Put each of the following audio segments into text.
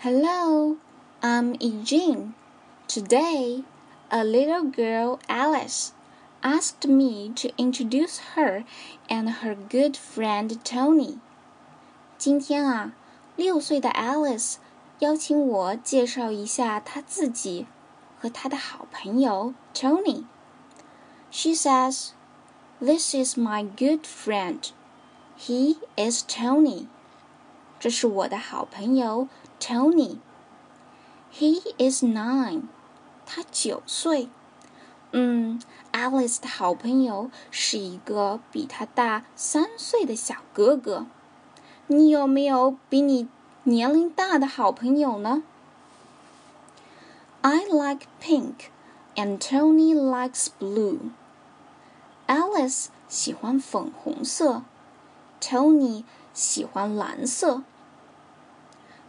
Hello, I'm Eugene. Today, a little girl, Alice, asked me to introduce her and her good friend Tony. 今天啊，六岁的 Alice 邀请我介绍一下她自己和她的好朋友 Tony. She says, "This is my good friend. He is Tony." 这是我的好朋友 Tony. He is nine. 他九岁。嗯，Alice 的好朋友是一个比他大三岁的小哥哥。你有没有比你年龄大的好朋友呢？I like pink, and Tony likes blue. Alice 喜欢粉红色，Tony 喜欢蓝色。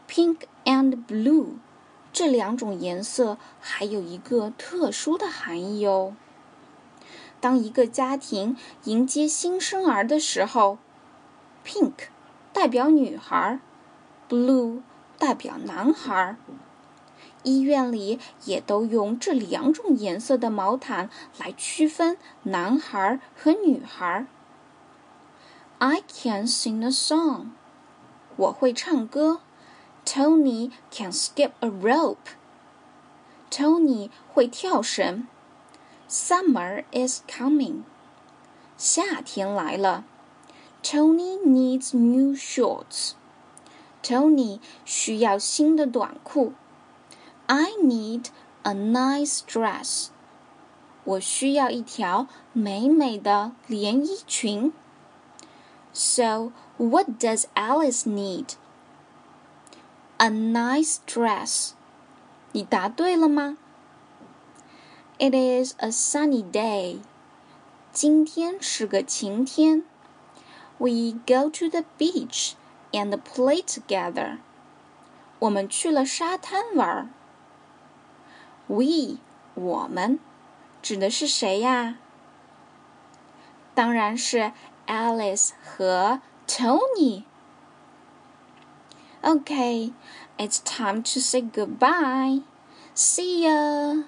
Pink and blue 这两种颜色还有一个特殊的含义哦。当一个家庭迎接新生儿的时候，pink 代表女孩，blue 代表男孩。医院里也都用这两种颜色的毛毯来区分男孩和女孩。I can sing a song，我会唱歌。Tony can skip a rope. Tony 会跳绳。Summer is coming. 夏天来了。Tony needs new shorts. Tony 需要新的短裤。I need a nice dress. 我需要一条美美的连衣裙。So, what does Alice need? a nice dress. 你答对了吗？It is a sunny day. 今天是个晴天。We go to the beach and play together. 我们去了沙滩玩。We 我们指的是谁呀？当然是 Alice 和 Tony。 Okay, it's time to say goodbye. See ya.